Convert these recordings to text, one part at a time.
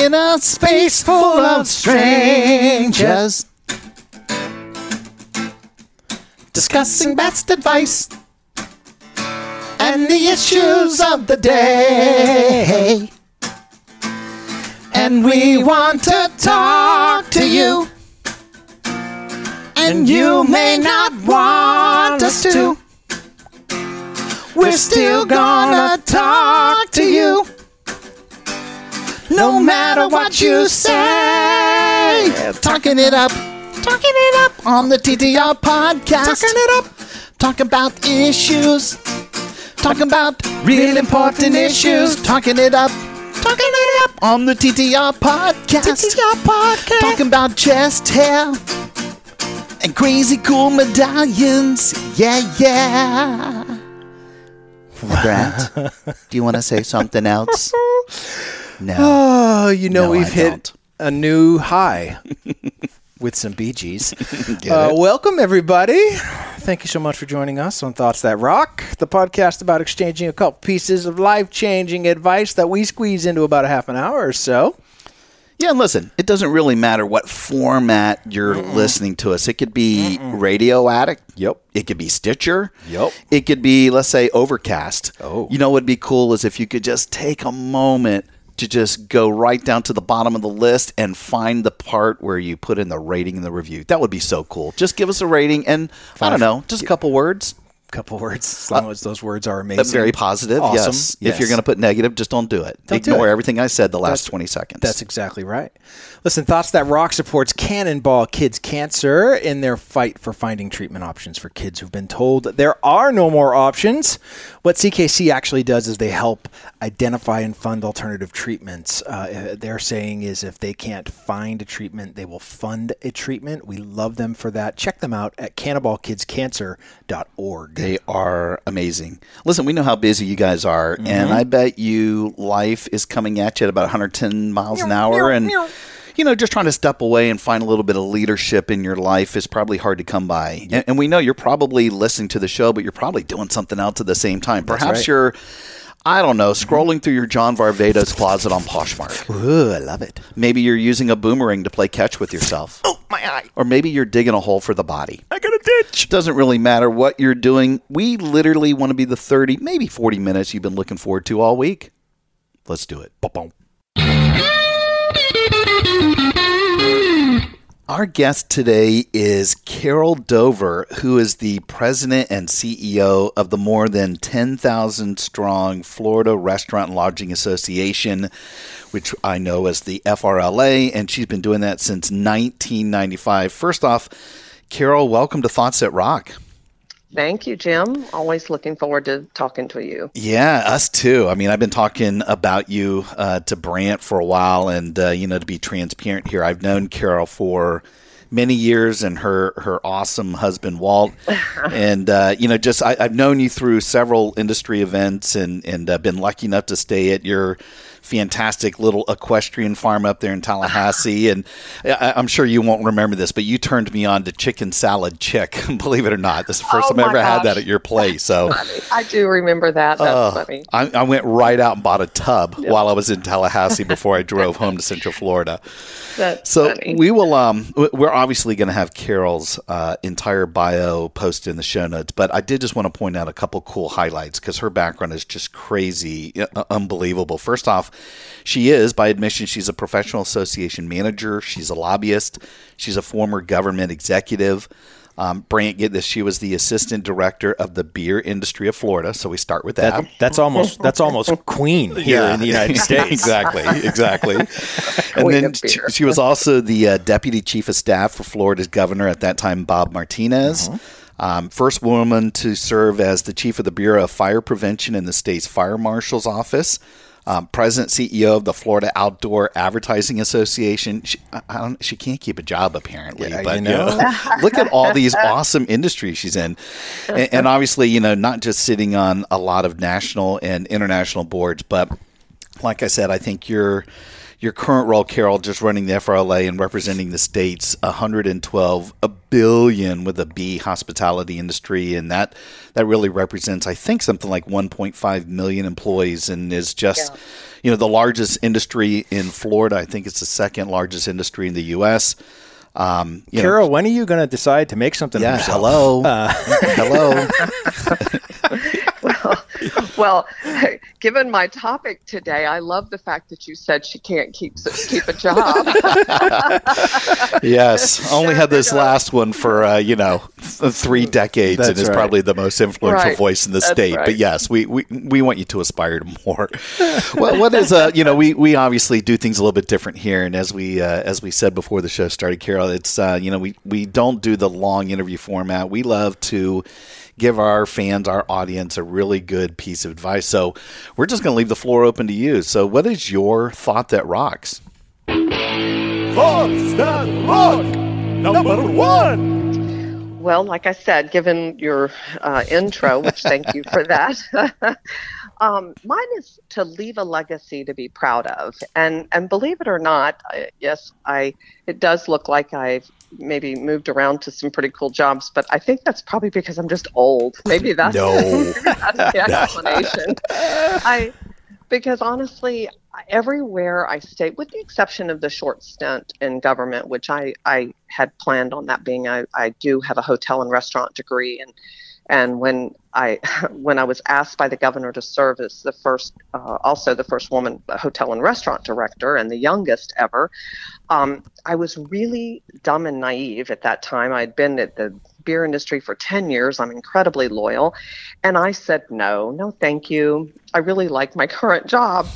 in a space full of strangers discussing best advice and the issues of the day. And we want to talk to you, and you may not want us to. We're still gonna talk to you. No matter what you say. Talking it up. Talking it up on the TTR podcast. Talking it up. Talking about issues. Talking about real important issues. Talking it up. Talking it up on the TTR podcast. TTR podcast. Talking about chest hair and crazy cool medallions. Yeah, yeah. Brent, do you want to say something else? No. Oh, you know No, we've I hit don't. a new high with some Bee Gees. Uh, welcome, everybody. Thank you so much for joining us on Thoughts That Rock, the podcast about exchanging a couple pieces of life changing advice that we squeeze into about a half an hour or so. Yeah, and listen, it doesn't really matter what format you're listening to us. It could be Radio Addict. Yep. It could be Stitcher. Yep. It could be, let's say, Overcast. Oh. You know what would be cool is if you could just take a moment to just go right down to the bottom of the list and find the part where you put in the rating and the review. That would be so cool. Just give us a rating and, I don't know, just a couple words. Couple words, as long as those words are amazing. Very positive. Awesome. Yes. If you're going to put negative, just don't do it. Don't do Ignore it. everything I said the last That's- 20 seconds. That's exactly right. Listen, Thoughts That Rock supports Cannonball Kids Cancer in their fight for finding treatment options for kids who've been told there are no more options. What CKC actually does is they help identify and fund alternative treatments. Uh, they're saying is if they can't find a treatment, they will fund a treatment. We love them for that. Check them out at cannonballkidscancer.org. They are amazing. Listen, we know how busy you guys are, Mm-hmm. and I bet you life is coming at you at about 110 miles an hour, and you know, just trying to step away and find a little bit of leadership in your life is probably hard to come by. And, and we know you're probably listening to the show, but you're probably doing something else at the same time. Perhaps right. Mm-hmm. you're. I don't know, scrolling through your John Varvatos closet on Poshmark. Ooh, I love it. Maybe you're using a boomerang to play catch with yourself. Oh, my eye. Or maybe you're digging a hole for the body. I got a ditch. Doesn't really matter what you're doing. We literally want to be the 30, maybe 40 minutes you've been looking forward to all week. Let's do it. Ba-boom. Our guest today is Carol Dover, who is the president and CEO of the more than 10,000 strong Florida Restaurant and Lodging Association, which I know as the FRLA, and she's been doing that since 1995. First off, Carol, welcome to Thoughts That Rock. Thank you, Jim. Always looking forward to talking to you. Yeah, us too. I mean, I've been talking about you uh, to Brant for a while, and uh, you know, to be transparent here, I've known Carol for many years, and her her awesome husband Walt, and uh, you know, just I, I've known you through several industry events, and and uh, been lucky enough to stay at your fantastic little equestrian farm up there in Tallahassee. And I, I'm sure you won't remember this, but you turned me on to chicken salad chick. Believe it or not, this is the first Oh time I ever had that at your place. So. I do remember that. That's funny. I, I went right out and bought a tub while I was in Tallahassee before I drove home to Central Florida. That's So funny. we will. Um, we're obviously going to have Carol's uh, entire bio posted in the show notes, but I did just want to point out a couple cool highlights because her background is just crazy, uh, unbelievable. First off, she is, by admission, she's a professional association manager. She's a lobbyist. She's a former government executive. Um, Brant, get this. She was the assistant director of the beer industry of Florida. So we start with that. That, that's almost that's almost Queen here in the United States. exactly, exactly. and then she, she was also the uh, deputy chief of staff for Florida's governor at that time, Bob Martinez. Um, first woman to serve as the chief of the Bureau of Fire Prevention in the state's fire marshal's office. Um, president CEO of the Florida Outdoor Advertising Association. She, I don't, she can't keep a job apparently, Yeah, but you know. you know, look at all these awesome industries she's in, and, and obviously, you know, not just sitting on a lot of national and international boards, but like I said, I think your your current role, Carol, just running the FRLA and representing the state's 112 a billion with a B hospitality industry, and that that really represents, I think, something like 1.5 million employees, and is just you know the largest industry in Florida. I think it's the second largest industry in the U.S. Um, you know, Carol, when are you going to decide to make something yeah, hello, Uh, hello. Well, given my topic today, I love the fact that you said she can't keep keep a job. yes, only had this last one for uh, you know three decades, That's and is right. probably the most influential Right. voice in the That's state. But yes, we, we we want you to aspire to more. well, what is uh you know we we obviously do things a little bit different here, and as we uh, as we said before the show started, Carol, it's uh, you know we we don't do the long interview format. We love to give our fans, our audience, a really good piece of advice. So we're just going to leave the floor open to you. So, what is your thought that rocks? Thoughts that rock. Number one. Well, like I said, given your uh, intro, which thank you for that, um, mine is to leave a legacy to be proud of. And and believe it or not, I, yes, I it does look like I've maybe moved around to some pretty cool jobs, but I think that's probably because I'm just old. Maybe that's, No. that's the explanation. I because honestly, everywhere I stayed, with the exception of the short stint in government, which I, I had planned on that being, I, I do have a hotel and restaurant degree, and and when I when I was asked by the governor to serve as the first, uh, also the first woman hotel and restaurant director and the youngest ever, um, I was really dumb and naive at that time. I'd been at the beer industry for 10 years. I'm incredibly loyal. And I said, no, no, thank you. I really like my current job.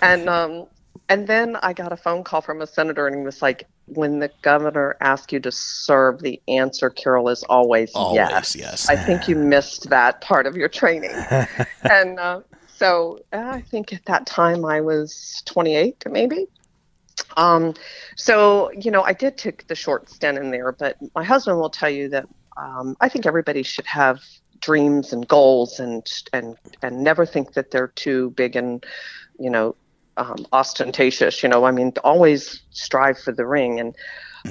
And, um, and then I got a phone call from a senator, and he was like, when the governor asks you to serve, the answer, Carol, is always, Always yes. yes. I think you missed that part of your training. and uh, so uh, I think at that time I was 28, maybe. Um, so, you know, I did take the short stint in there, but my husband will tell you that um, I think everybody should have dreams and goals and and and never think that they're too big and you know um, ostentatious. You know, I mean, always strive for the ring. And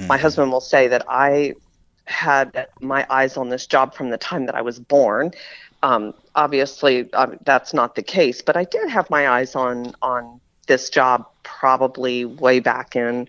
my husband will say that I had my eyes on this job from the time that I was born. Um, obviously, um, that's not the case, but I did have my eyes on on this job probably way back in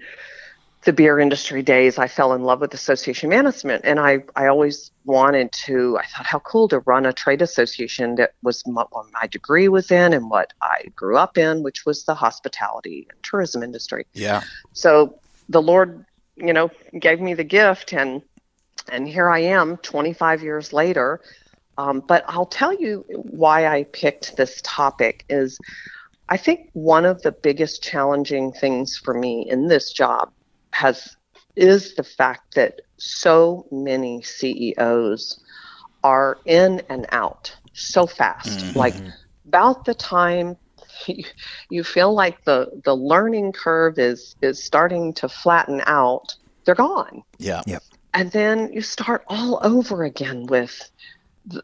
the beer industry days. I fell in love with association management, and I I always wanted to. I thought how cool to run a trade association that was my, what my degree was in and what I grew up in, which was the hospitality and tourism industry Yeah. so the lord you know gave me the gift and and here i am 25 years later um, but i'll tell you why i picked this topic is i think one of the biggest challenging things for me in this job has is the fact that so many ceos are in and out so fast mm-hmm. like about the time you, you feel like the the learning curve is is starting to flatten out they're gone Yeah. Yep. and then you start all over again with the,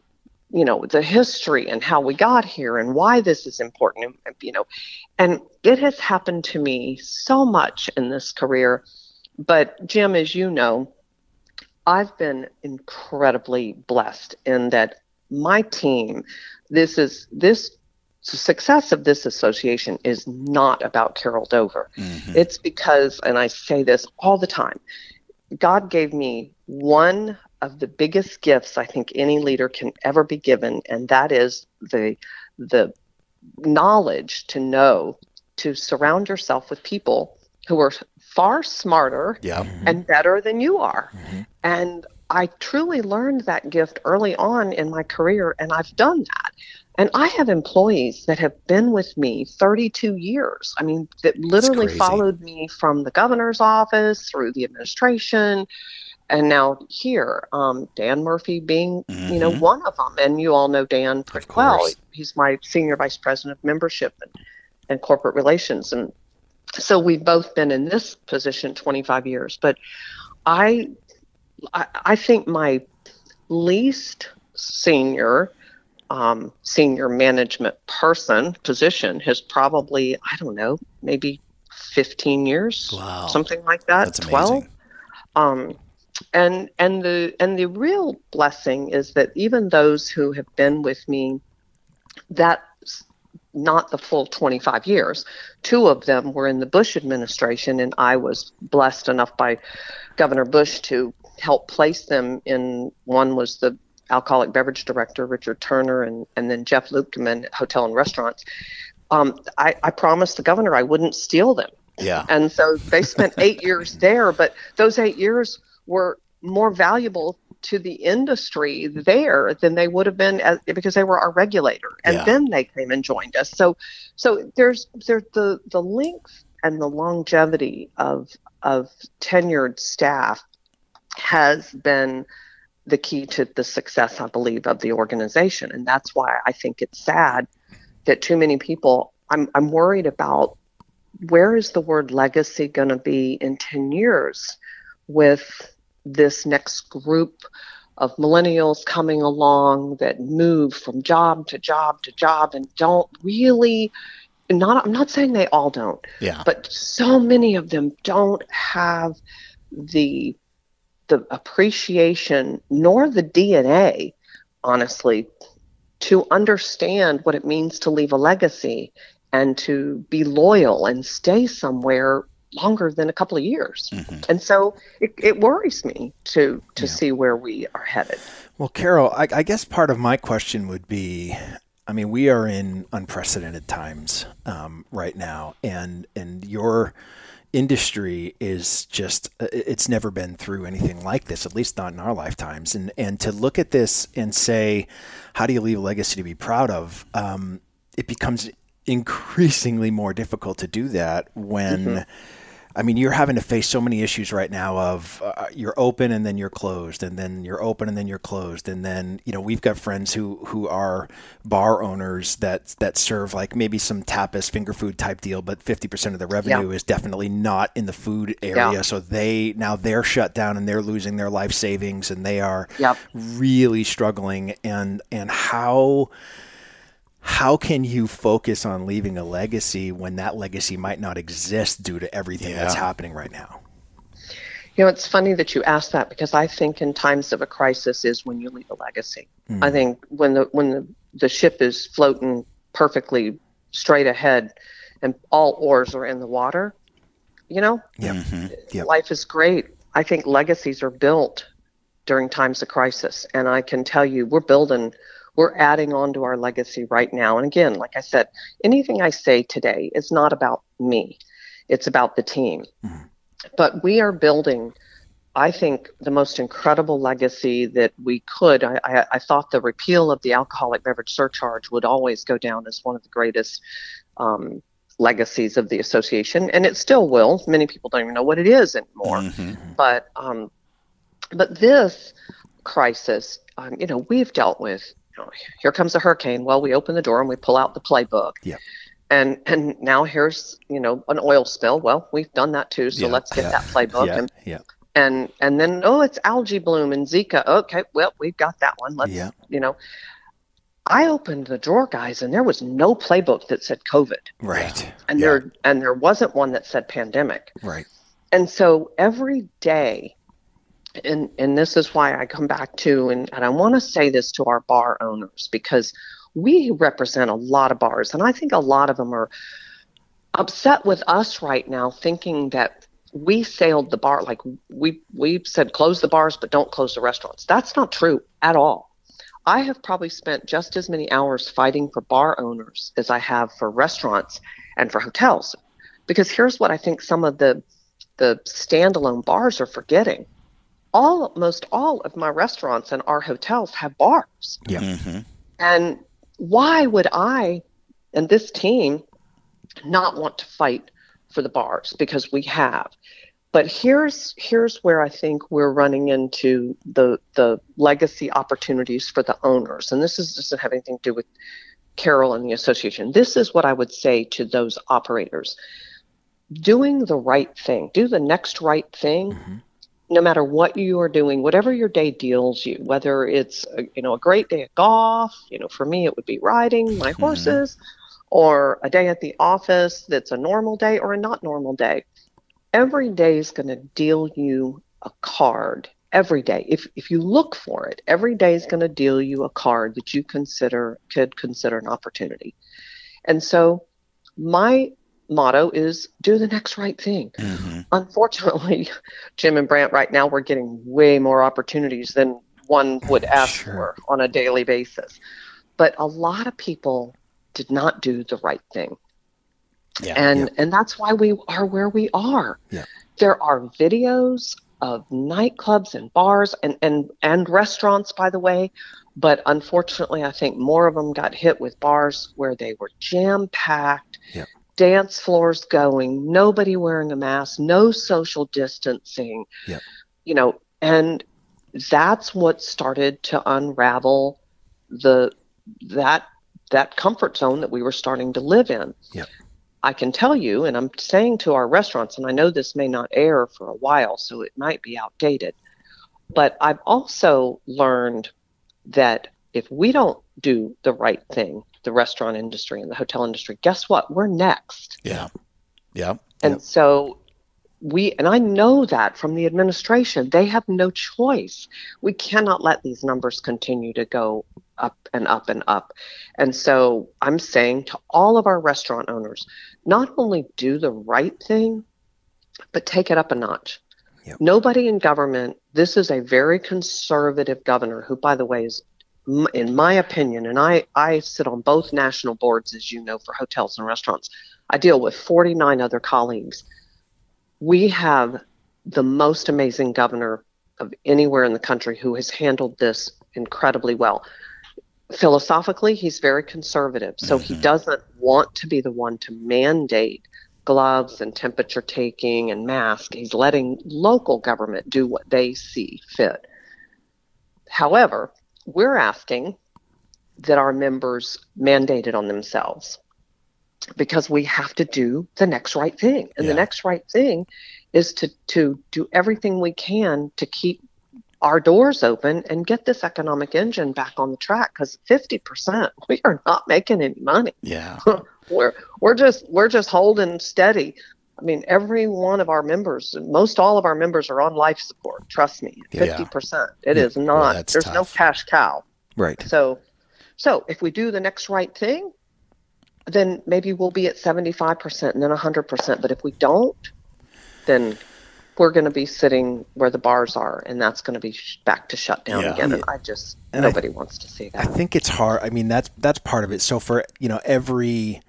you know the history and how we got here and why this is important and, you know and it has happened to me so much in this career but jim as you know i've been incredibly blessed in that my team this is this success of this association is not about carol dover Mhm. it's because and i say this all the time God gave me one of the biggest gifts I think any leader can ever be given, and that is the the knowledge to know to surround yourself with people who are far smarter Yeah. and better than you are. And I truly learned that gift early on in my career, and I've done that. And I have employees that have been with me 32 years. I mean, that literally followed me from the governor's office through the administration, and now here, um, Dan Murphy being, you know, Mhm. one of them. And you all know Dan pretty well. He's my senior vice president of membership and and corporate relations. And so we've both been in this position 25 years. But I, I, I think my least senior um, senior management person position has probably I don't know maybe 15 years, Wow. something like that, That's 12. Um, and and the and the real blessing is that even those who have been with me, that's not the full 25 years. Two of them were in the Bush administration, and I was blessed enough by Governor Bush to help place them in. One was the alcoholic beverage director, Richard Turner, and and then Geoff Luebkemann, at hotel and restaurants. Um, I, I promised the governor I wouldn't steal them. Yeah. And so they spent eight years there, but those eight years were more valuable to the industry there than they would have been as, because they were our regulator. And Yeah. then they came and joined us. So, so there's there's the the length and the longevity of of tenured staff has been the key to the success, I believe, of the organization. And that's why I think it's sad that too many people. I'm I'm worried about where is the word legacy going to be in 10 years with this next group of millennials coming along that move from job to job to job and don't really not I'm not saying they all don't Yeah. but so many of them don't have the the appreciation nor the DNA honestly to understand what it means to leave a legacy and to be loyal and stay somewhere longer than a couple of years. And so it, it worries me to to see where we are headed. Well, Carol, I, I guess part of my question would be, I mean, we are in unprecedented times um, right now, and and your industry is just uh, it's never been through anything like this at least not in our lifetimes. And and to look at this and say how do you leave a legacy to be proud of? Um, it becomes increasingly more difficult to do that when I mean, you're having to face so many issues right now of uh, you're open and then you're closed, and then you're open and then you're closed, and then you know we've got friends who who are bar owners that that serve like maybe some tapas finger food type deal, but 50% of the revenue Yeah. is definitely not in the food area, Yeah. so they now they're shut down and they're losing their life savings and they are Yep. really struggling, and and how how can you focus on leaving a legacy when that legacy might not exist due to everything that's happening right now? You know, it's funny that you ask that because I think in times of a crisis is when you leave a legacy. I think when the when the, the ship is floating perfectly straight ahead and all oars are in the water, you know, Yeah. mm-hmm. Yep. life is great. I think legacies are built during times of crisis. And I can tell you, we're building, we're adding on to our legacy right now. And again, like I said, anything I say today is not about me, it's about the team. But we are building, I think, the most incredible legacy that we could. I, I, I thought the repeal of the alcoholic beverage surcharge would always go down as one of the greatest. Um, legacies of the association and it still will many people don't even know what it is anymore but um, but this crisis, um, you know, we've dealt with. Here comes a hurricane. Well, we open the door and we pull out the playbook. Yeah. And and now here's you know an oil spill. Well, we've done that too. So Yeah, let's get yeah, that playbook. yeah, And yeah, and and then oh, it's algae bloom and Zika. Okay, well we've got that one. Let's Yeah. you know. I opened the drawer, guys, and there was no playbook that said COVID, right, and there and there wasn't one that said pandemic. right, And so every day, and and this is why I come back to and, and I want to say this to our bar owners because we represent a lot of bars and I think a lot of them are upset with us right now thinking that we sailed the bar like we we said close the bars but don't close the restaurants. That's not true at all. I have probably spent just as many hours fighting for bar owners as I have for restaurants and for hotels. Because here's what I think some of the the standalone bars are forgetting. All most all of my restaurants and our hotels have bars. yeah, And why would I and this team not want to fight for the bars because we have. But here's here's where I think we're running into the the legacy opportunities for the owners. And this is, doesn't have anything to do with Carol and the association, this is what I would say to those operators doing the right thing, do the next right thing. Mm-hmm. No matter what you are doing, whatever your day deals you, whether it's a, you know a great day of golf, you know for me it would be riding my mm-hmm. horses, or a day at the office that's a normal day or a not normal day. Every day is going to deal you a card every day. If if you look for it, every day is going to deal you a card that you consider could consider an opportunity. And so my motto is do the next right thing. Mm-hmm. Unfortunately, Jim and Brant, right now we're getting way more opportunities than one would ask sure. for on a daily basis. But a lot of people did not do the right thing. Yeah, and yeah. and that's why we are where we are. Yeah. There are videos of nightclubs and bars and, and, and restaurants, by the way. But unfortunately, I think more of them got hit with bars where they were jam packed, yep. Dance floors going, nobody wearing a mask, no social distancing. Yep. You know, and that's what started to unravel the that that comfort zone that we were starting to live in. Yep. I can tell you, and I'm saying to our restaurants, and I know this may not air for a while, so it might be outdated, but I've also learned that if we don't do the right thing, the restaurant industry and the hotel industry, guess what? We're next. Yeah. Yeah. And yep. so we, and I know that from the administration, they have no choice. We cannot let these numbers continue to go up and up and up. And so I'm saying to all of our restaurant owners, not only do the right thing, but take it up a notch. Yep. Nobody in government, this is a very conservative governor who, by the way, is, in my opinion, and I, I sit on both national boards, as you know, for hotels and restaurants. I deal with 49 other colleagues. We have the most amazing governor of anywhere in the country who has handled this incredibly well philosophically he's very conservative so mm-hmm. he doesn't want to be the one to mandate gloves and temperature taking and mask he's letting local government do what they see fit however we're asking that our members mandate it on themselves because we have to do the next right thing. And yeah. the next right thing is to to do everything we can to keep our doors open and get this economic engine back on the track because 50% we are not making any money. Yeah. We're we're just we're just holding steady i mean every one of our members most all of our members are on life support trust me 50% yeah. It yeah. is not well, there's tough. no cash cow right so so if we do the next right thing then maybe we'll be at 75% and then 100% but if we don't then we're going to be sitting where the bars are, and that's going to be sh- back to shut down yeah. again. And I just and nobody I, wants to see that. I think it's hard. I mean, that's that's part of it. So for you know every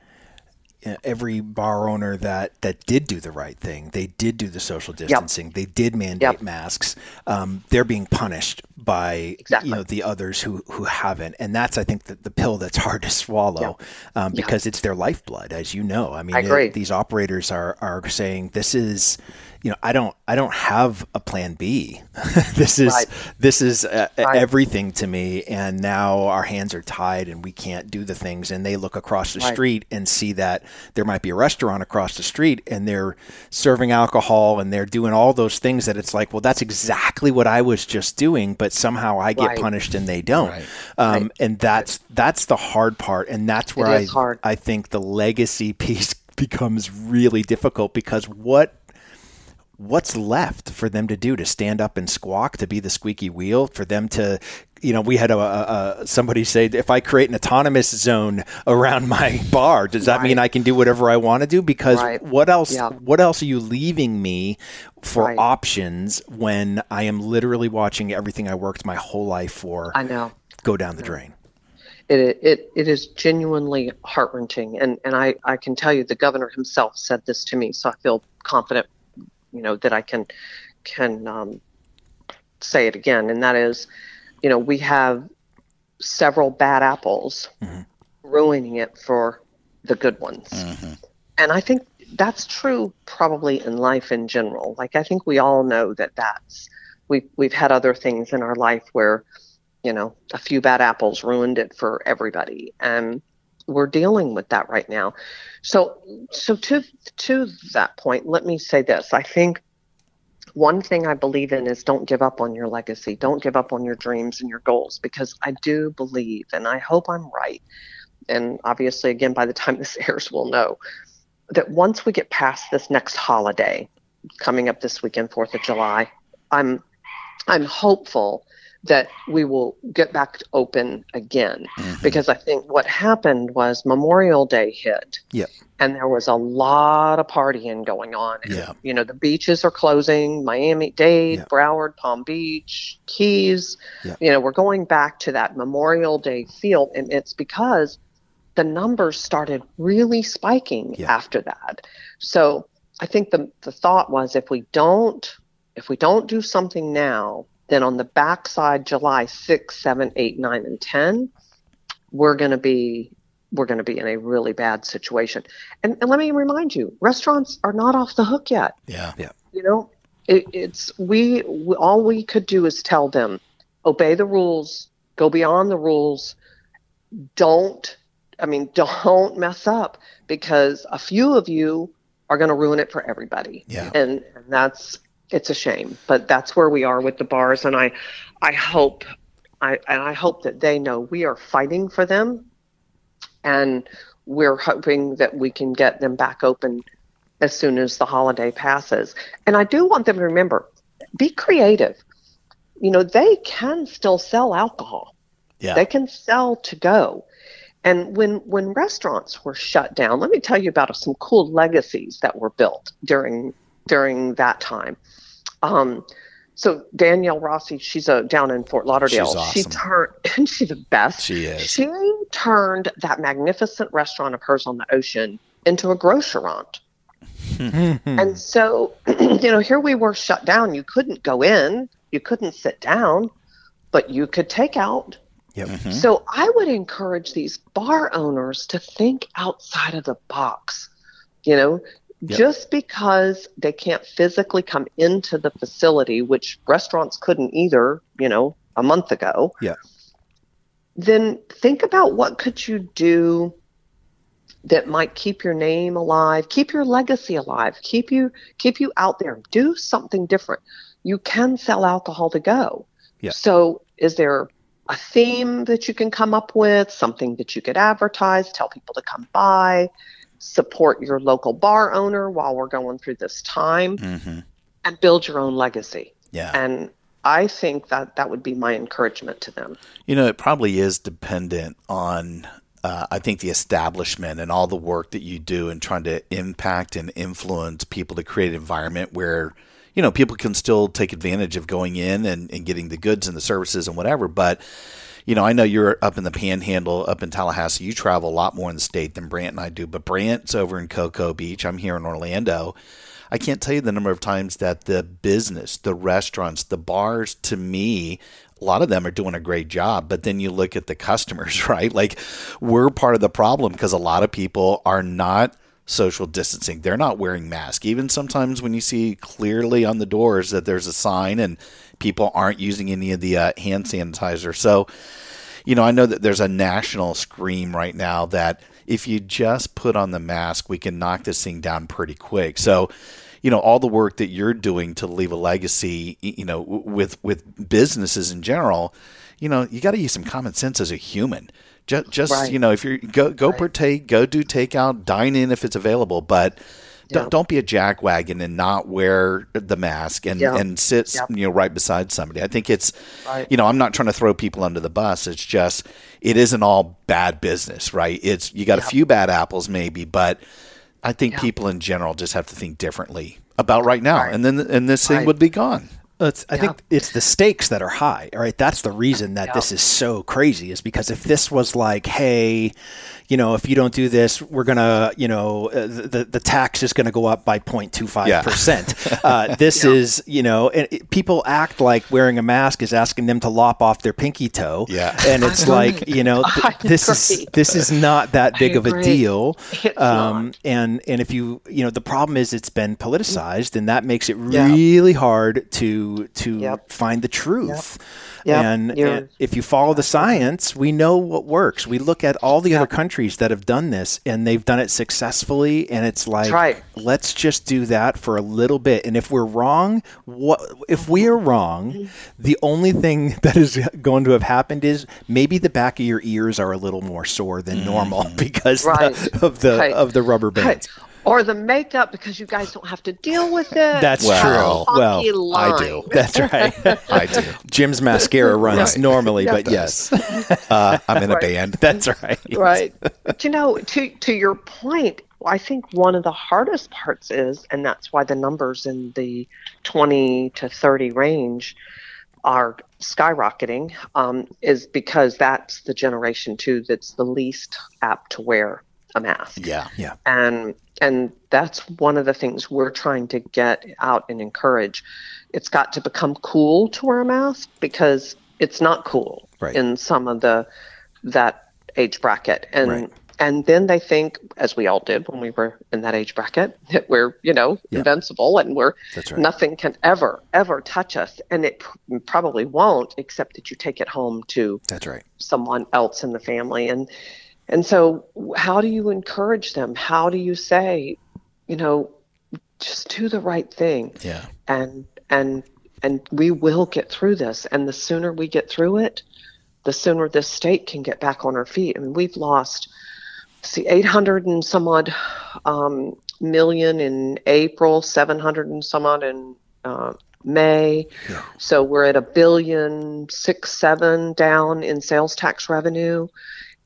every bar owner that that did do the right thing, they did do the social distancing, yep. they did mandate yep. masks. Um, they're being punished by exactly. you know the others who who haven't, and that's I think the, the pill that's hard to swallow yep. um, because it's their lifeblood, as you know. I mean, I it, these operators are are saying this is you know, I don't, I don't have a plan B. this is, right. this is uh, right. everything to me. And now our hands are tied and we can't do the things. And they look across the right. street and see that there might be a restaurant across the street and they're serving alcohol and they're doing all those things that it's like, well, that's exactly what I was just doing, but somehow I get punished and they don't. Um, and that's, that's the hard part. And that's where I, hard. I think the legacy piece becomes really difficult because what what's left for them to do to stand up and squawk to be the squeaky wheel for them to you know we had a, a, a somebody say if i create an autonomous zone around my bar does that right. mean i can do whatever i want to do because right. what else yeah. what else are you leaving me for right. options when i am literally watching everything i worked my whole life for i know go down the drain it, it, it is genuinely heart wrenching. And, and I, I can tell you, the governor himself said this to me, so I feel confident you know that I can can um, say it again, and that is, you know, we have several bad apples mm-hmm. ruining it for the good ones, mm-hmm. and I think that's true probably in life in general. Like I think we all know that that's we we've had other things in our life where you know a few bad apples ruined it for everybody, and we're dealing with that right now. So so to to that point, let me say this. I think one thing I believe in is don't give up on your legacy. Don't give up on your dreams and your goals because I do believe and I hope I'm right. And obviously again by the time this airs we'll know that once we get past this next holiday coming up this weekend 4th of July, I'm I'm hopeful that we will get back open again mm-hmm. because I think what happened was Memorial Day hit. Yep. And there was a lot of partying going on. Yeah. You know, the beaches are closing Miami Dade, yep. Broward, Palm Beach, Keys. Yep. You know, we're going back to that Memorial Day feel. And it's because the numbers started really spiking yep. after that. So I think the, the thought was if we don't if we don't do something now, then on the backside, July 6, 7, 8, 9, and 10, we're going to be we're going to be in a really bad situation. And, and let me remind you, restaurants are not off the hook yet. Yeah, yeah. You know, it, it's we, we all we could do is tell them, obey the rules, go beyond the rules, don't. I mean, don't mess up because a few of you are going to ruin it for everybody. Yeah. And, and that's it's a shame, but that's where we are with the bars, and I, I hope, I and I hope that they know we are fighting for them, and we're hoping that we can get them back open as soon as the holiday passes. And I do want them to remember, be creative. You know, they can still sell alcohol. Yeah. They can sell to go. And when when restaurants were shut down, let me tell you about some cool legacies that were built during during that time. Um, so Danielle Rosse, she's a down in Fort Lauderdale. She's awesome. She turned, and she's the best. She is. She turned that magnificent restaurant of hers on the ocean into a grocerant. and so, you know, here we were shut down. You couldn't go in, you couldn't sit down, but you could take out. Yep. Mm-hmm. So I would encourage these bar owners to think outside of the box. You know, Yep. Just because they can't physically come into the facility, which restaurants couldn't either, you know, a month ago. Yeah. Then think about what could you do that might keep your name alive, keep your legacy alive, keep you keep you out there. Do something different. You can sell alcohol to go. Yeah. So is there a theme that you can come up with, something that you could advertise, tell people to come by? Support your local bar owner while we're going through this time mm-hmm. and build your own legacy. Yeah. And I think that that would be my encouragement to them. You know, it probably is dependent on uh, I think the establishment and all the work that you do in trying to impact and influence people to create an environment where you know people can still take advantage of going in and, and getting the goods and the services and whatever, but you know, I know you're up in the panhandle, up in Tallahassee. You travel a lot more in the state than Brant and I do, but Brant's over in Cocoa Beach. I'm here in Orlando. I can't tell you the number of times that the business, the restaurants, the bars, to me, a lot of them are doing a great job. But then you look at the customers, right? Like we're part of the problem because a lot of people are not social distancing. They're not wearing masks. Even sometimes when you see clearly on the doors that there's a sign and people aren't using any of the uh, hand sanitizer. So, you know, I know that there's a national scream right now that if you just put on the mask, we can knock this thing down pretty quick. So, you know, all the work that you're doing to leave a legacy, you know, with with businesses in general, you know, you got to use some common sense as a human. Just, just right. you know, if you're go go right. partake, go do takeout, dine in if it's available, but don't, don't be a jackwagon and not wear the mask and, and sit yep. you know right beside somebody. I think it's right. you know I'm not trying to throw people under the bus. It's just it isn't all bad business, right? It's you got yep. a few bad apples maybe, but I think people in general just have to think differently about right now, and then and this thing would be gone. It's, I yeah. think it's the stakes that are high, right? That's the reason that yeah. this is so crazy is because if this was like, hey, you know, if you don't do this, we're gonna, you know, uh, the the tax is gonna go up by 0.25 percent. Uh, this yeah. is, you know, it, people act like wearing a mask is asking them to lop off their pinky toe. Yeah, and it's like, you know, th- this is this is not that big of a deal. Um, and and if you, you know, the problem is it's been politicized, and that makes it really hard to to to Yep. find the truth. Yep. And, and if you follow the science, we know what works. We look at all the other countries that have done this and they've done it successfully and it's like right. let's just do that for a little bit and if we're wrong, what if we are wrong, the only thing that is going to have happened is maybe the back of your ears are a little more sore than mm-hmm. normal because Right. the, of the Right. of the rubber bands. Right. Or the makeup because you guys don't have to deal with it. That's Well, true. Well, Funky I do. That's right. I do. Jim's mascara runs Right. normally, Yeah. but yes, Uh, I'm in a band. that's right. right. But you know, to to your point, I think one of the hardest parts is, and that's why the numbers in the 20 to 30 range are skyrocketing, um, is because that's the generation too that's the least apt to wear a mask Yeah. Yeah. and and that's one of the things we're trying to get out and encourage it's got to become cool to wear a mask because it's not cool Right. in some of the that age bracket and Right. and then they think as we all did when we were in that age bracket that we're you know Yeah. invincible and we're That's right. nothing can ever ever touch us and it pr- probably won't except that you take it home to That's right. someone else in the family and and so how do you encourage them? How do you say you know just do the right thing? Yeah. and and and we will get through this. And the sooner we get through it the sooner this state can get back on our feet. I mean we've lost see 800 and some odd um, million in april 700 and some odd in uh, may. Yeah. so we're at a billion six seven down in sales tax revenue.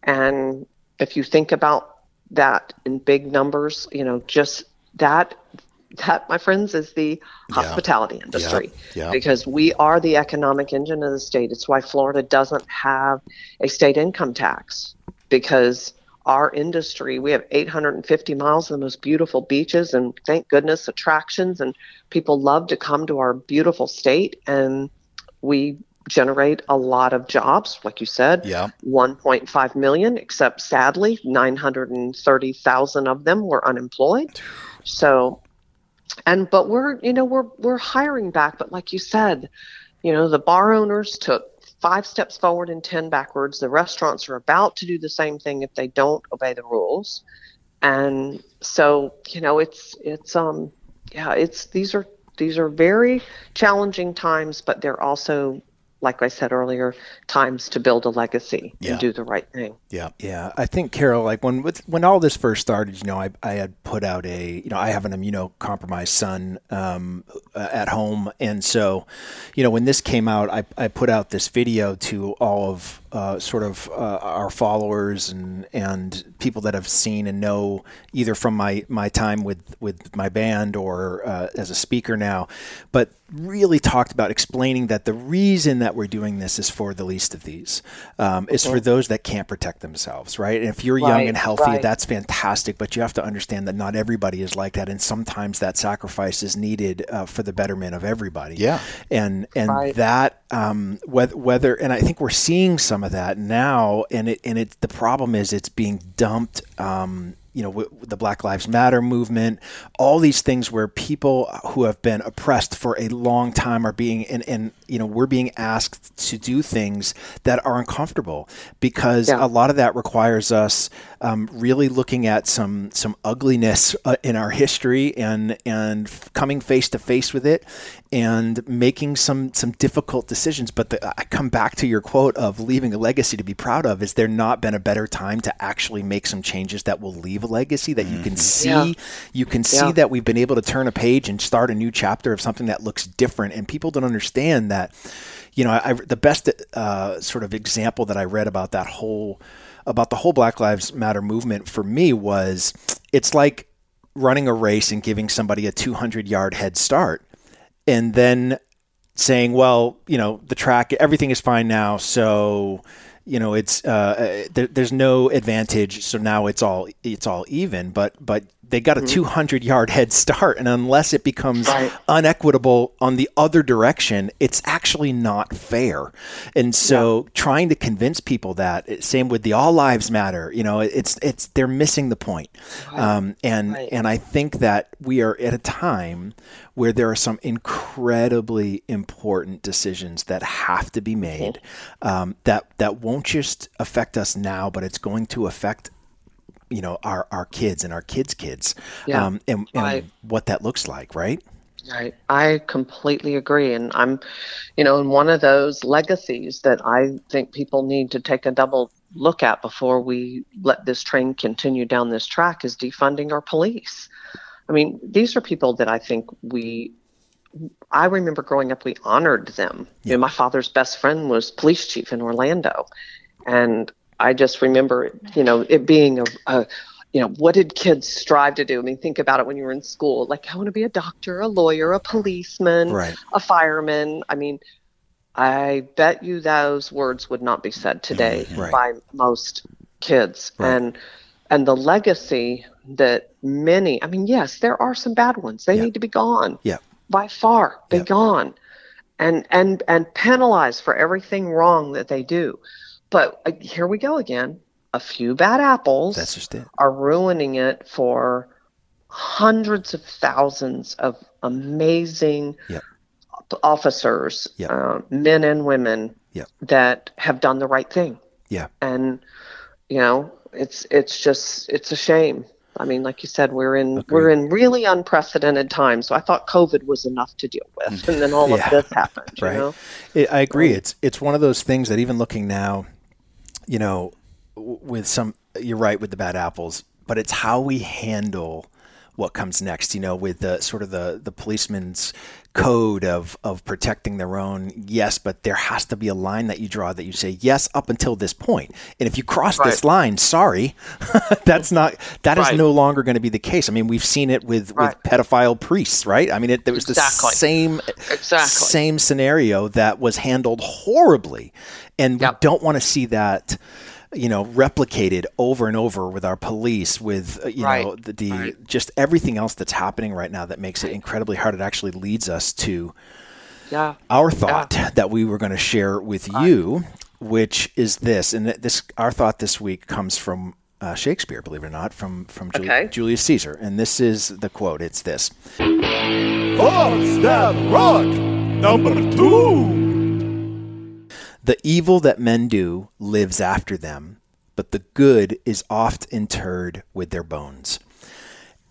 And if you think about that in big numbers you know just that that my friends is the hospitality industry. Yeah. because we are the economic engine of the state. It's why florida doesn't have a state income tax. Because our industry we have 850 miles of the most beautiful beaches and thank goodness attractions and people love to come to our beautiful state. And we generate a lot of jobs like you said. Yeah. 1.5 million except sadly 930,000 of them were unemployed. So and but we're you know we're we're hiring back but like you said you know the bar owners took five steps forward and 10 backwards. The restaurants are about to do the same thing if they don't obey the rules. And so you know it's it's um yeah it's these are these are very challenging times but they're also like i said earlier times to build a legacy Yeah. and do the right thing Yeah. Yeah, I think Carol, like when with, when all this first started, you know, I, I had put out a, you know, I have an immunocompromised son um, uh, at home, and so, you know, when this came out, I, I put out this video to all of uh, sort of uh, our followers and and people that have seen and know either from my my time with with my band or uh, as a speaker now, but really talked about explaining that the reason that we're doing this is for the least of these, um, is for those that can't protect themselves, right? And if you're young and healthy, right. that's fantastic, but you have to understand that not everybody is like that, and sometimes that sacrifice is needed uh, for the betterment of everybody. Yeah. and and Right. that um, whether whether and I think we're seeing some of that now, and it and it the problem is it's being dumped. Um, you know, w- the Black Lives Matter movement, all these things where people who have been oppressed for a long time are being, and, and you know, we're being asked to do things that are uncomfortable because Yeah. a lot of that requires us um, really looking at some some ugliness uh, in our history and and coming face to face with it and making some some difficult decisions. But the, I come back to your quote of leaving a legacy to be proud of. Is there not been a better time to actually make some changes that will leave a legacy that you can see? Yeah. You can see Yeah. that we've been able to turn a page and start a new chapter of something that looks different, and people don't understand that. You know, I, the best uh, sort of example that I read about that whole about the whole Black Lives Matter movement for me was it's like running a race and giving somebody a 200 yard head start and then saying, well, you know, the track, everything is fine now. So, you know, it's, uh, there, there's no advantage. So now it's all, it's all even, but, but they got a Mm-hmm. 200 yard head start. And unless it becomes Right. unequitable on the other direction, it's actually not fair. And so trying to convince people that eh, same with the all lives matter, you know, it's, it's, they're missing the point. Um, and, Right. and I think that we are at a time where there are some incredibly important decisions that have to be made um, that, that won't just affect us now, but it's going to affect you know our our kids and our kids kids Yeah, um and, and right. what that looks like right Right. I completely agree. And I'm, you know, in one of those legacies that I think people need to take a double look at before we let this train continue down this track is defunding our police. I mean, these are people that I think we, I remember growing up, we honored them. You know, my father's best friend was police chief in Orlando. And I just remember, you know, it being a, a you know, what did kids strive to do? I mean, think about it when you were in school. Like, I want to be a doctor, a lawyer, a policeman, Right. a fireman. I mean, I bet you those words would not be said today mm-hmm. Right. by most kids. Right. And and the legacy that many, I mean, yes, there are some bad ones. They Yeah. need to be gone yeah by far be Yeah. gone and and and penalized for everything wrong that they do but uh, here we go again. A few bad apples that's just it. are ruining it for hundreds of thousands of amazing Yep. officers Yep. uh, men and women Yep. that have done the right thing. Yeah. And you know it's it's just it's a shame. I mean like you said we're in we're in really unprecedented times. So i thought covid was enough to deal with and then all Yeah. of this happened you right. know? It, i agree. It's it's one of those things that even looking now you know with some you're right with the bad apples but it's how we handle what comes next you know with the sort of the the policeman's code of of protecting their own yes but there has to be a line that you draw that you say yes up until this point and if you cross this line sorry that's not that is Right. no longer going to be the case i mean we've seen it with Right. with pedophile priests right i mean it, there was Exactly. the same Exactly. same scenario that was handled horribly and Yep. we don't want to see that you know replicated over and over with our police with uh, you know the, the Right. just everything else that's happening right now that makes it incredibly hard it actually leads us to yeah our thought that we were going to share with you which is this and this our thought this week comes from uh, Shakespeare, believe it or not, from from Jul- Okay. Julius Caesar, and this is the quote. It's this: Thoughts That Rock. Number two. The evil that men do lives after them, but the good is oft interred with their bones.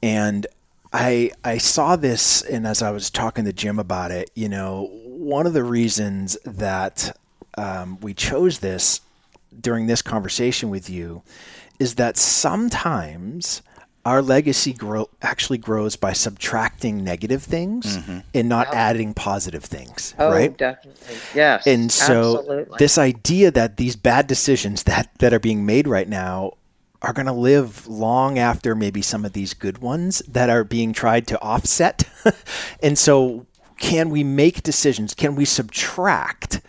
And I I saw this, and as I was talking to Jim about it, you know, one of the reasons that um, we chose this during this conversation with you is that sometimes our legacy grow actually grows by subtracting negative things mm-hmm. and not adding positive things, oh right? definitely. Yes and so absolutely. this idea that these bad decisions that that are being made right now are going to live long after maybe some of these good ones that are being tried to offset. And so can we make decisions? Can we subtract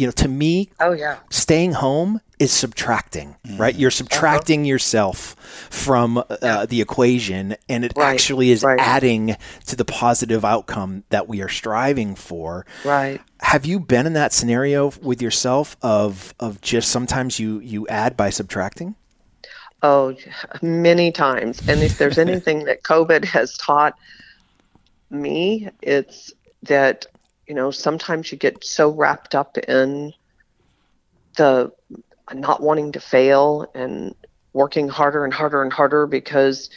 you know to me oh yeah. staying home is subtracting right? You're subtracting yourself from uh, the equation and it Right, actually is right. adding to the positive outcome that we are striving for. Right. Have you been in that scenario with yourself of of just sometimes you you add by subtracting? Oh, many times. And if there's anything that COVID has taught me, it's that, you know, sometimes you get so wrapped up in the not wanting to fail and working harder and harder and harder because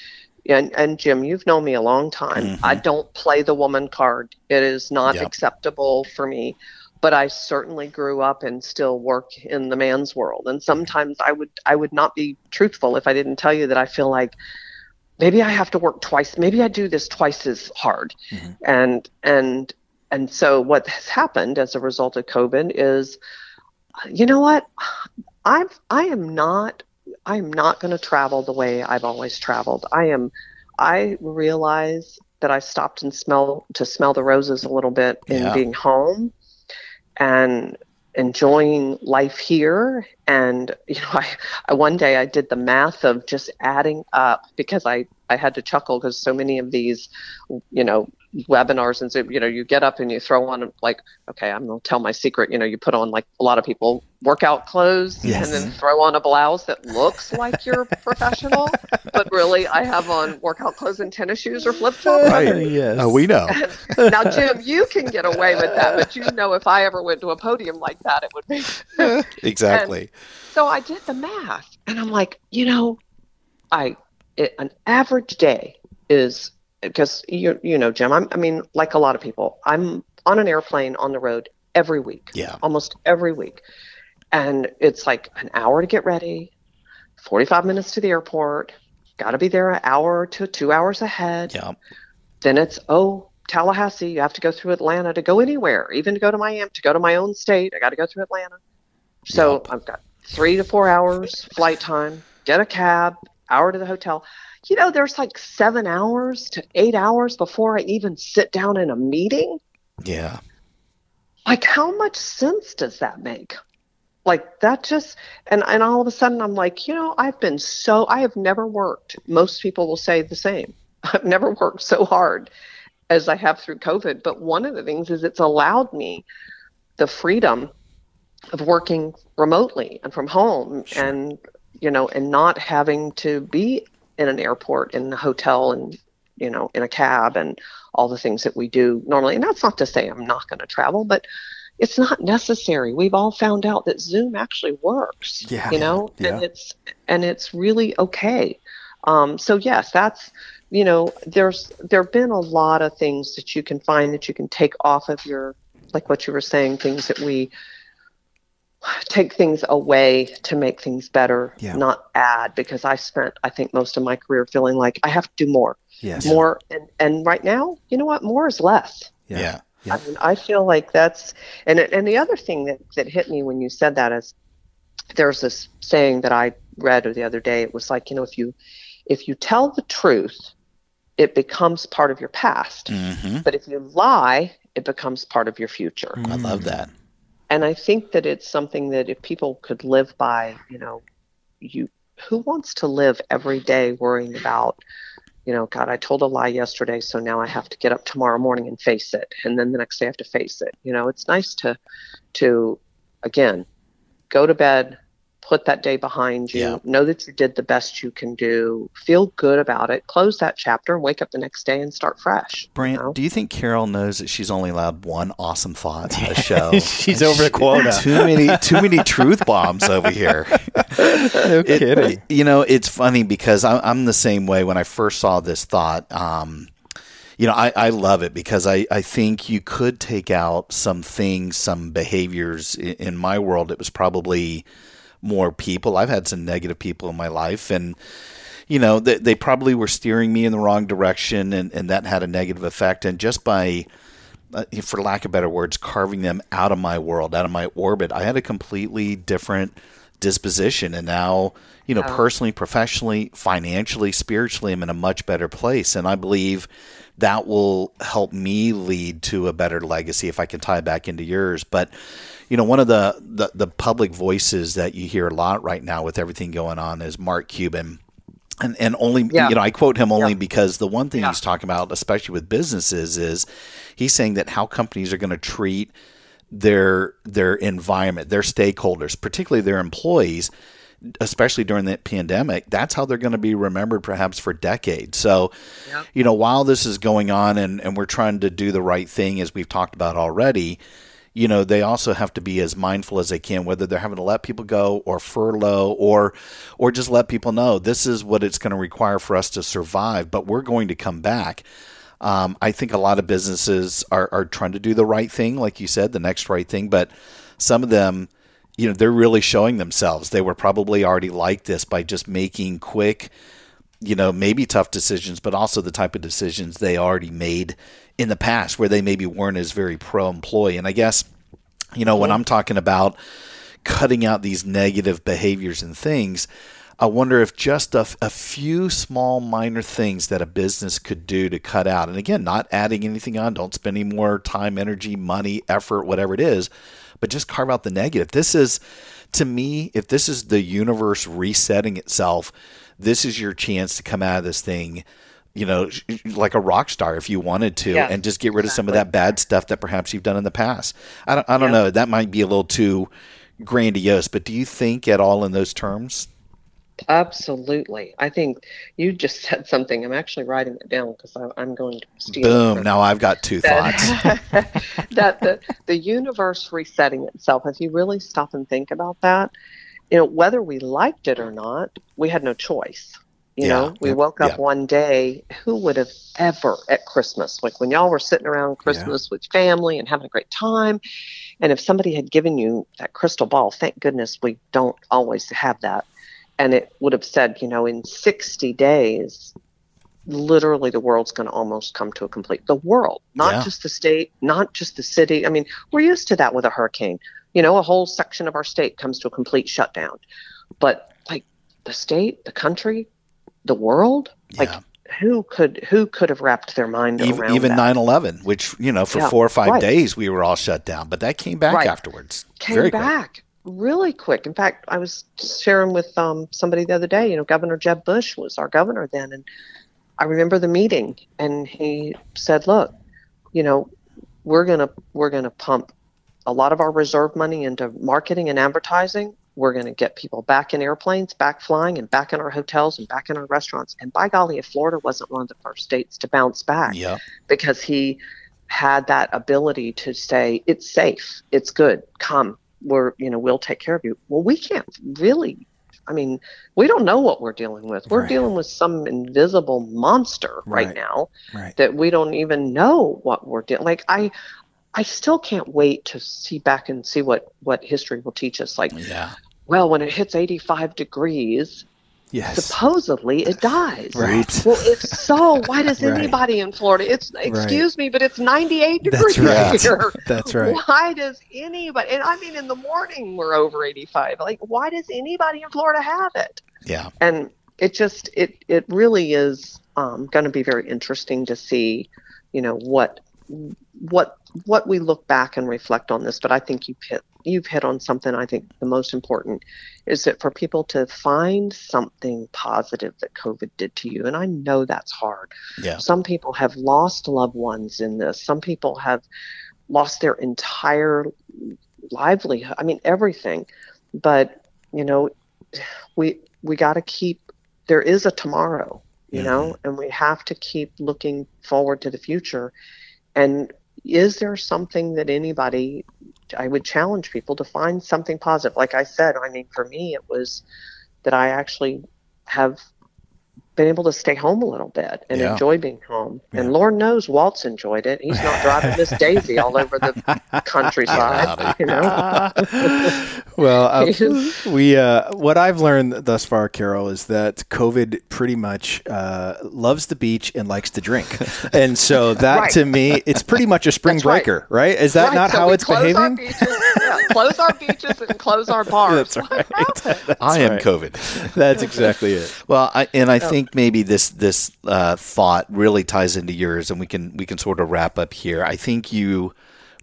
and, and Jim, you've known me a long time. Mm-hmm. I don't play the woman card. It is not Yep. acceptable for me. But I certainly grew up and still work in the man's world. And sometimes I would I would not be truthful if I didn't tell you that I feel like maybe I have to work twice. Maybe I do this twice as hard. Mm-hmm. And and and so what has happened as a result of COVID is, you know what, I'm I am not I am not going to travel the way I've always traveled. I am I realize that I stopped and smell to smell the roses a little bit in Yeah. being home and enjoying life here And you know, I, I one day I did the math of just adding up because I I had to chuckle because so many of these, you know, webinars and so you know you get up and you throw on like okay i'm going to tell my secret you know you put on like a lot of people workout clothes Yes. and then throw on a blouse that looks like you're professional but really i have on workout clothes and tennis shoes or flip flops Right. Yes. Oh, we know. now jim you can get away with that but you know if i ever went to a podium like that it would be exactly. so I did the math, and I'm like, you know, I it, an average day is because you you know, Jim. I'm, I mean, like a lot of people, I'm on an airplane on the road every week, Yeah. almost every week, and it's like an hour to get ready, 45 minutes to the airport, got to be there an hour to two hours ahead. Yeah. Then it's oh. Tallahassee, you have to go through Atlanta to go anywhere, even to go to Miami, to go to my own state. I got to go through Atlanta. So Yep. I've got three to four hours flight time, get a cab, hour to the hotel. You know, there's like seven hours to eight hours before I even sit down in a meeting. Yeah. Like, how much sense does that make? Like, that just, and, and all of a sudden I'm like, you know, I've been so, I have never worked. Most people will say the same. I've never worked so hard as I have through COVID. But one of the things is it's allowed me the freedom of working remotely and from home and you know and not having to be in an airport in a hotel and you know in a cab and all the things that we do normally and that's not to say i'm not going to travel but it's not necessary we've all found out that zoom actually works Yeah. you know Yeah. and it's and it's really okay um, so yes that's you know there's there have been a lot of things that you can find that you can take off of your like what you were saying things that we take things away to make things better, Yeah. not add. Because I spent, I think, most of my career feeling like I have to do more, Yes. more, and and right now, you know what, more is less. Yeah. Yeah. I mean, I feel like that's, and and the other thing that that hit me when you said that is, there's this saying that I read the other day. It was like, you know, if you if you tell the truth, it becomes part of your past, hmm but if you lie, it becomes part of your future I love that. And I think that it's something that if people could live by, you know, you who wants to live every day worrying about, you know, God, I told a lie yesterday, so now I have to get up tomorrow morning and face it, and then the next day I have to face it. You know, it's nice to, to, again, go to bed, put that day behind you, Yeah. know that you did the best you can do, feel good about it, close that chapter, and wake up the next day and start fresh. you know? do you think Carol knows that she's only allowed one awesome thought a show? She's over the quota. Too many, too many truth bombs over here. No It- kidding. you know, it's funny because I'm, I'm the same way. When I first saw this thought, um, you know, I, I love it because I, I think you could take out some things, some behaviors. In, in my world, it was probably more people. I've had some negative people in my life, and you know, they, they probably were steering me in the wrong direction, and, and that had a negative effect. And just by uh, for lack of better words, carving them out of my world, out of my orbit. I had a completely different disposition, and now, you know, personally, professionally, financially, spiritually, I'm in a much better place, and I believe that will help me lead to a better legacy if I can tie back into yours. But you know, one of the, the the public voices that you hear a lot right now with everything going on is Mark Cuban. And, and only Yeah. you know I quote him only Yeah. because the one thing Yeah. he's talking about, especially with businesses, is he's saying that how companies are going to treat their their environment, their stakeholders, particularly their employees, especially during the pandemic. That's how they're going to be remembered, perhaps for decades. So, you know, while this is going on and and we're trying to do the right thing, as we've talked about already. You know, they also have to be as mindful as they can, whether they're having to let people go or furlough or or just let people know this is what it's going to require for us to survive, but we're going to come back. Um, I think a lot of businesses are, are trying to do the right thing, like you said, the next right thing. But some of them, you know, they're really showing themselves. They were probably already like this by just making quick, you know, maybe tough decisions, but also the type of decisions they already made in the past where they maybe weren't as very pro employee. And I guess, you know, when I'm talking about cutting out these negative behaviors and things, I wonder if just a, a few small minor things that a business could do to cut out, and again, not adding anything on, don't spend any more time, energy, money, effort, whatever it is, but just carve out the negative. This is, to me, if this is the universe resetting itself, this is your chance to come out of this thing you know, like a rock star if you wanted to, and just get rid of some of that bad stuff that perhaps you've done in the past. I don't, I don't Yeah. know. That might be a little too grandiose, but do you think at all in those terms? Absolutely. I think you just said something. I'm actually writing it down because I'm going to steal Boom. Now I've got two thoughts. that, that the, the universe resetting itself, if you really stop and think about that, you know, whether we liked it or not, we had no choice. You Yeah, know, we yeah, woke up yeah. one day, who would have ever at Christmas, like when y'all were sitting around Christmas with family and having a great time, and if somebody had given you that crystal ball, thank goodness we don't always have that. And it would have said, you know, in 60 days, literally the world's going to almost come to a complete the world not Yeah. just the state not just the city i mean we're used to that with a hurricane you know a whole section of our state comes to a complete shutdown but like the state the country the world like Yeah. who could who could have wrapped their mind even around even that? 9/11, which you know for Yeah, four or five right. days we were all shut down, but that came back Right. afterwards. came Very quick. Really quick. In fact, I was sharing with um, somebody the other day. You know, Governor Jeb Bush was our governor then, and I remember the meeting, and he said, "Look, you know, we're gonna we're gonna pump a lot of our reserve money into marketing and advertising. We're going to get people back in airplanes, back flying, and back in our hotels and back in our restaurants. And by golly, if Florida wasn't one of the first states to bounce back, Yeah. because he had that ability to say it's safe it's good come we're you know we'll take care of you well we can't really i mean we don't know what we're dealing with we're Right. dealing with some invisible monster right, Right. now Right. that we don't even know what we're dealing like i i still can't wait to see back and see what what history will teach us like Yeah. well when it hits 85 degrees Yes. supposedly it dies Right. well, if so, why does Right. anybody in Florida? It's excuse me, but it's 98 degrees That's right. here. That's right. Why does anybody? And I mean, in the morning we're over 85. Like, why does anybody in Florida have it? Yeah. And it just it it really is um, going to be very interesting to see, you know, what what what we look back and reflect on this. But I think you hit you've hit on something. I think the most important is that for people to find something positive that COVID did to you, and I know that's hard. Yeah. Some people have lost loved ones in this. Some people have lost their entire livelihood. I mean, everything. But you know, we we got to keep. There is a tomorrow, you mm-hmm. know, and we have to keep looking forward to the future. And is there something that anybody? I would challenge people to find something positive. Like I said, I mean, for me, it was that I actually have been able to stay home a little bit and Yeah. enjoy being home. And Lord knows Walt's enjoyed it. He's not driving Miss Daisy all over the countryside, you know. well, uh, we uh, what I've learned thus far, Carol, is that COVID pretty much uh, loves the beach and likes to drink, and so that Right. to me, it's pretty much a spring That's breaker, right? Is that Right, not so how we it's close Our behaving? beaches, yeah, close our beaches and close our bars. That's right. happened? I am right. COVID. That's exactly it. Well, I, and I think maybe this this uh, thought really ties into yours, and we can we can sort of wrap up here. I think you,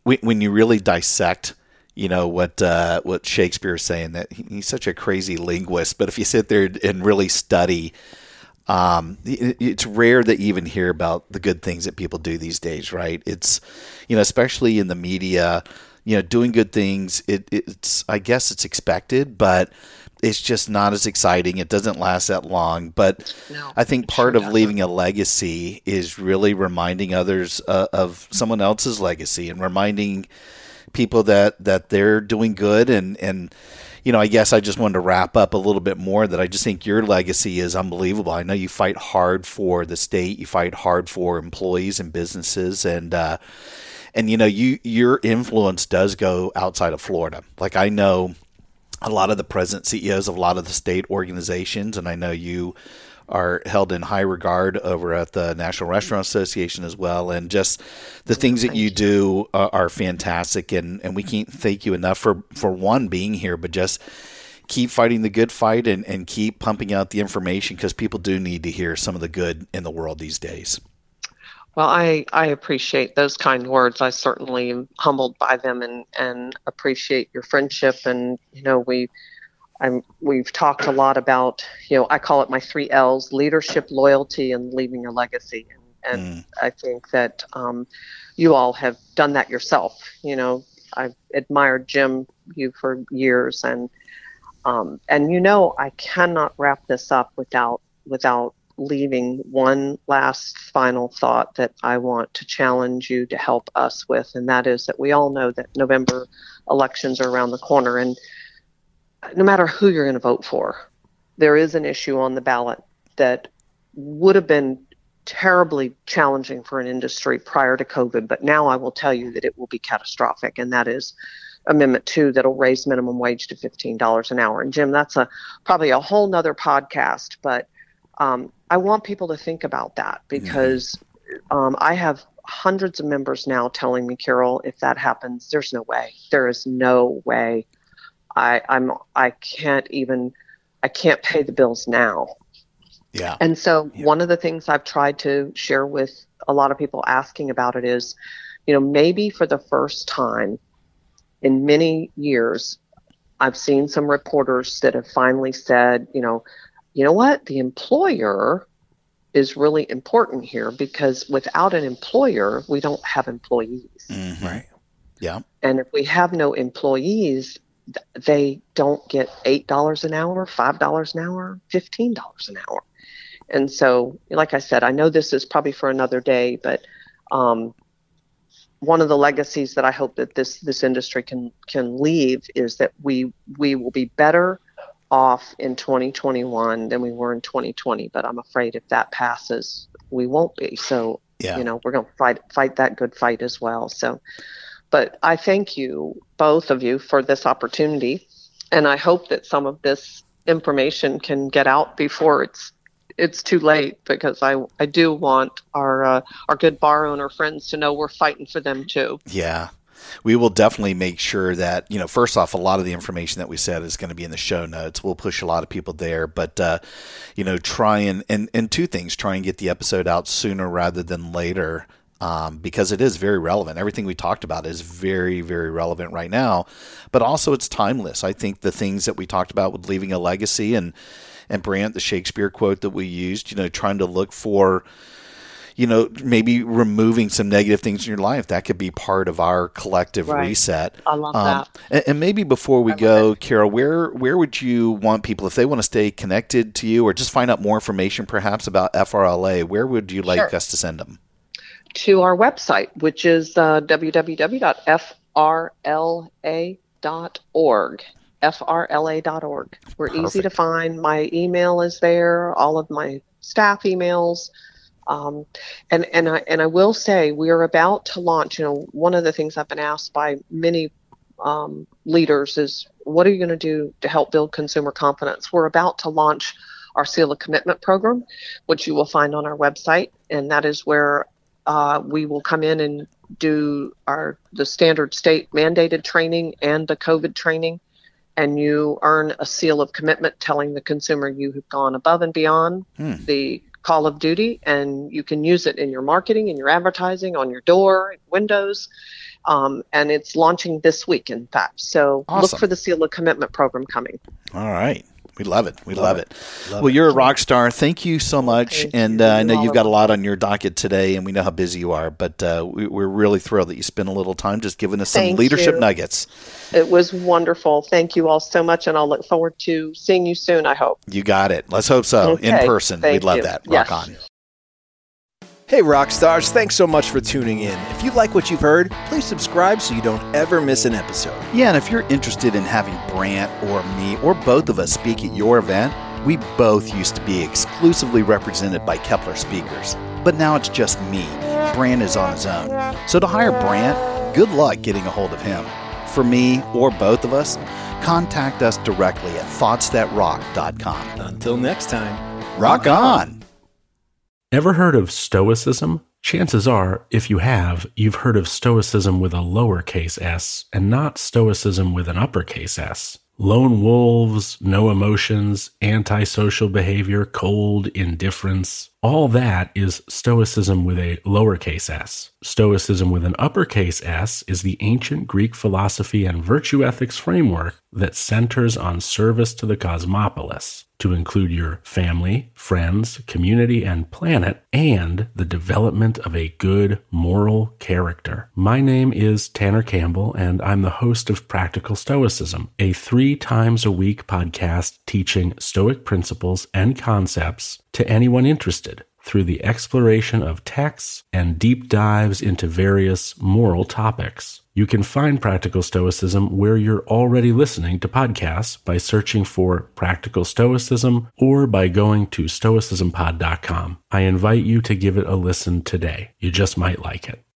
when, when you really dissect, you know what uh, what Shakespeare is saying that he's such a crazy linguist, but if you sit there and really study. Um, it's rare that you even hear about the good things that people do these days, right? It's, you know, especially in the media, you know, doing good things. It, it's, I guess it's expected, but it's just not as exciting. It doesn't last that long. But No, I think part sure of leaving a legacy is really reminding others uh, of someone else's legacy and reminding people that that they're doing good and and you know I guess I just wanted to wrap up a little bit more that I just think your legacy is unbelievable. I know you fight hard for the state, you fight hard for employees and businesses and uh and you know you your influence does go outside of Florida. Like I know a lot of the present CEOs of a lot of the state organizations, and I know you are held in high regard over at the National Restaurant Association as well. And just the things that you do uh, are fantastic, and, and we can't thank you enough for for one being here, but just keep fighting the good fight and, and keep pumping out the information because people do need to hear some of the good in the world these days. Well, I, I appreciate those kind words. I certainly am humbled by them and, and appreciate your friendship. And, you know, we, I'm, we've talked a lot about, you know, I call it my three L's leadership, loyalty, and leaving a legacy. And, and mm. I think that um, you all have done that yourself. You know, I've admired Jim, you for years. And, um, and, you know, I cannot wrap this up without, without leaving one last final thought that I want to challenge you to help us with, and that is that we all know that November elections are around the corner, and no matter who you're going to vote for, there is an issue on the ballot that would have been terribly challenging for an industry prior to COVID, but now I will tell you that it will be catastrophic, and that is Amendment 2 that'll raise minimum wage to $15 an hour. And Jim, that's a probably a whole nother podcast, but um, I want people to think about that mm-hmm. because mm-hmm. um, I have hundreds of members now telling me, Carol, if that happens, there's no way. There is no way. I, I'm I can't even I can't pay the bills now. Yeah. And so yeah. one of the things I've tried to share with a lot of people asking about it is, you know, maybe for the first time in many years, I've seen some reporters that have finally said, you know, you know what? The employer is really important here because without an employer, we don't have employees. Mm-hmm. Right. Yeah. And if we have no employees, they don't get $8 an hour, $5 an hour, $15 an hour. And so, like I said, I know this is probably for another day, but um, one of the legacies that I hope that this this industry can can leave is that we we will be better off in 2021 than we were in 2020. But I'm afraid if that passes, we won't be. So, yeah. you know, we're going to fight fight that good fight as well. So, but I thank you both of you for this opportunity, and I hope that some of this information can get out before it's it's too late because I I do want our uh, our good bar owner friends to know we're fighting for them too. Yeah, we will definitely make sure that you know first off a lot of the information that we said is going to be in the show notes we'll push a lot of people there but uh, you know try and, and and two things try and get the episode out sooner rather than later um, because it is very relevant. Everything we talked about is very, very relevant right now, but also it's timeless. I think the things that we talked about with leaving a legacy and and Brant, the Shakespeare quote that we used, you know, trying to look for you know, maybe removing some negative things in your life. That could be part of our collective right. reset. I love um, that. And, and, maybe before we go, Carol, where where would you want people if they want to stay connected to you or just find out more information, perhaps about FRLA? Where would you like sure. us to send them? To our website, which is uh, www.frla.org frla.org. We're Perfect. easy to find. My email is there, all of my staff emails. Um, and and I and I will say we are about to launch. You know, one of the things I've been asked by many um, leaders is, what are you going to do to help build consumer confidence? We're about to launch our Seal of Commitment program, which you will find on our website, and that is where uh, we will come in and do our the standard state mandated training and the COVID training, and you earn a seal of commitment telling the consumer you have gone above and beyond hmm. the Call of Duty, and you can use it in your marketing, in your advertising, on your door, windows. Um, and it's launching this week, in fact. So awesome. look for the Seal of Commitment program coming. All right. We love it. We love, love it. it. Love well, you're a rock star. Thank you so much. Thank and uh, I know you've got a lot on your docket today, and we know how busy you are. But uh, we, are really thrilled that you spent a little time just giving us some Thank leadership you. nuggets. It was wonderful. Thank you all so much, and I'll look forward to seeing you soon. I hope. You got it. Let's hope so okay. in person. Thank We'd love you. that. Rock yes. on. Hey, rock stars, thanks so much for tuning in. If you like what you've heard, please subscribe so you don't ever miss an episode. Yeah, and if you're interested in having Brant or me or both of us speak at your event, we both used to be exclusively represented by Keppler speakers. But now it's just me. Brant is on his own. So to hire Brant, good luck getting a hold of him. For me or both of us, contact us directly at thoughtsthatrock.com. Until next time, rock on. Ever heard of Stoicism? Chances are, if you have, you've heard of Stoicism with a lowercase s and not Stoicism with an uppercase s. lone wolves, no emotions, antisocial behavior, cold indifference. All that is Stoicism with a lowercase s. Stoicism with an uppercase s is the ancient Greek philosophy and virtue ethics framework that centers on service to the cosmopolis, to include your family, friends, community, and planet, and the development of a good moral character. My name is Tanner Campbell, and I'm the host of Practical Stoicism, a three times a week podcast teaching Stoic principles and concepts to anyone interested through the exploration of texts and deep dives into various moral topics. You can find Practical Stoicism where you're already listening to podcasts by searching for Practical Stoicism or by going to stoicismpod.com. I invite you to give it a listen today. You just might like it.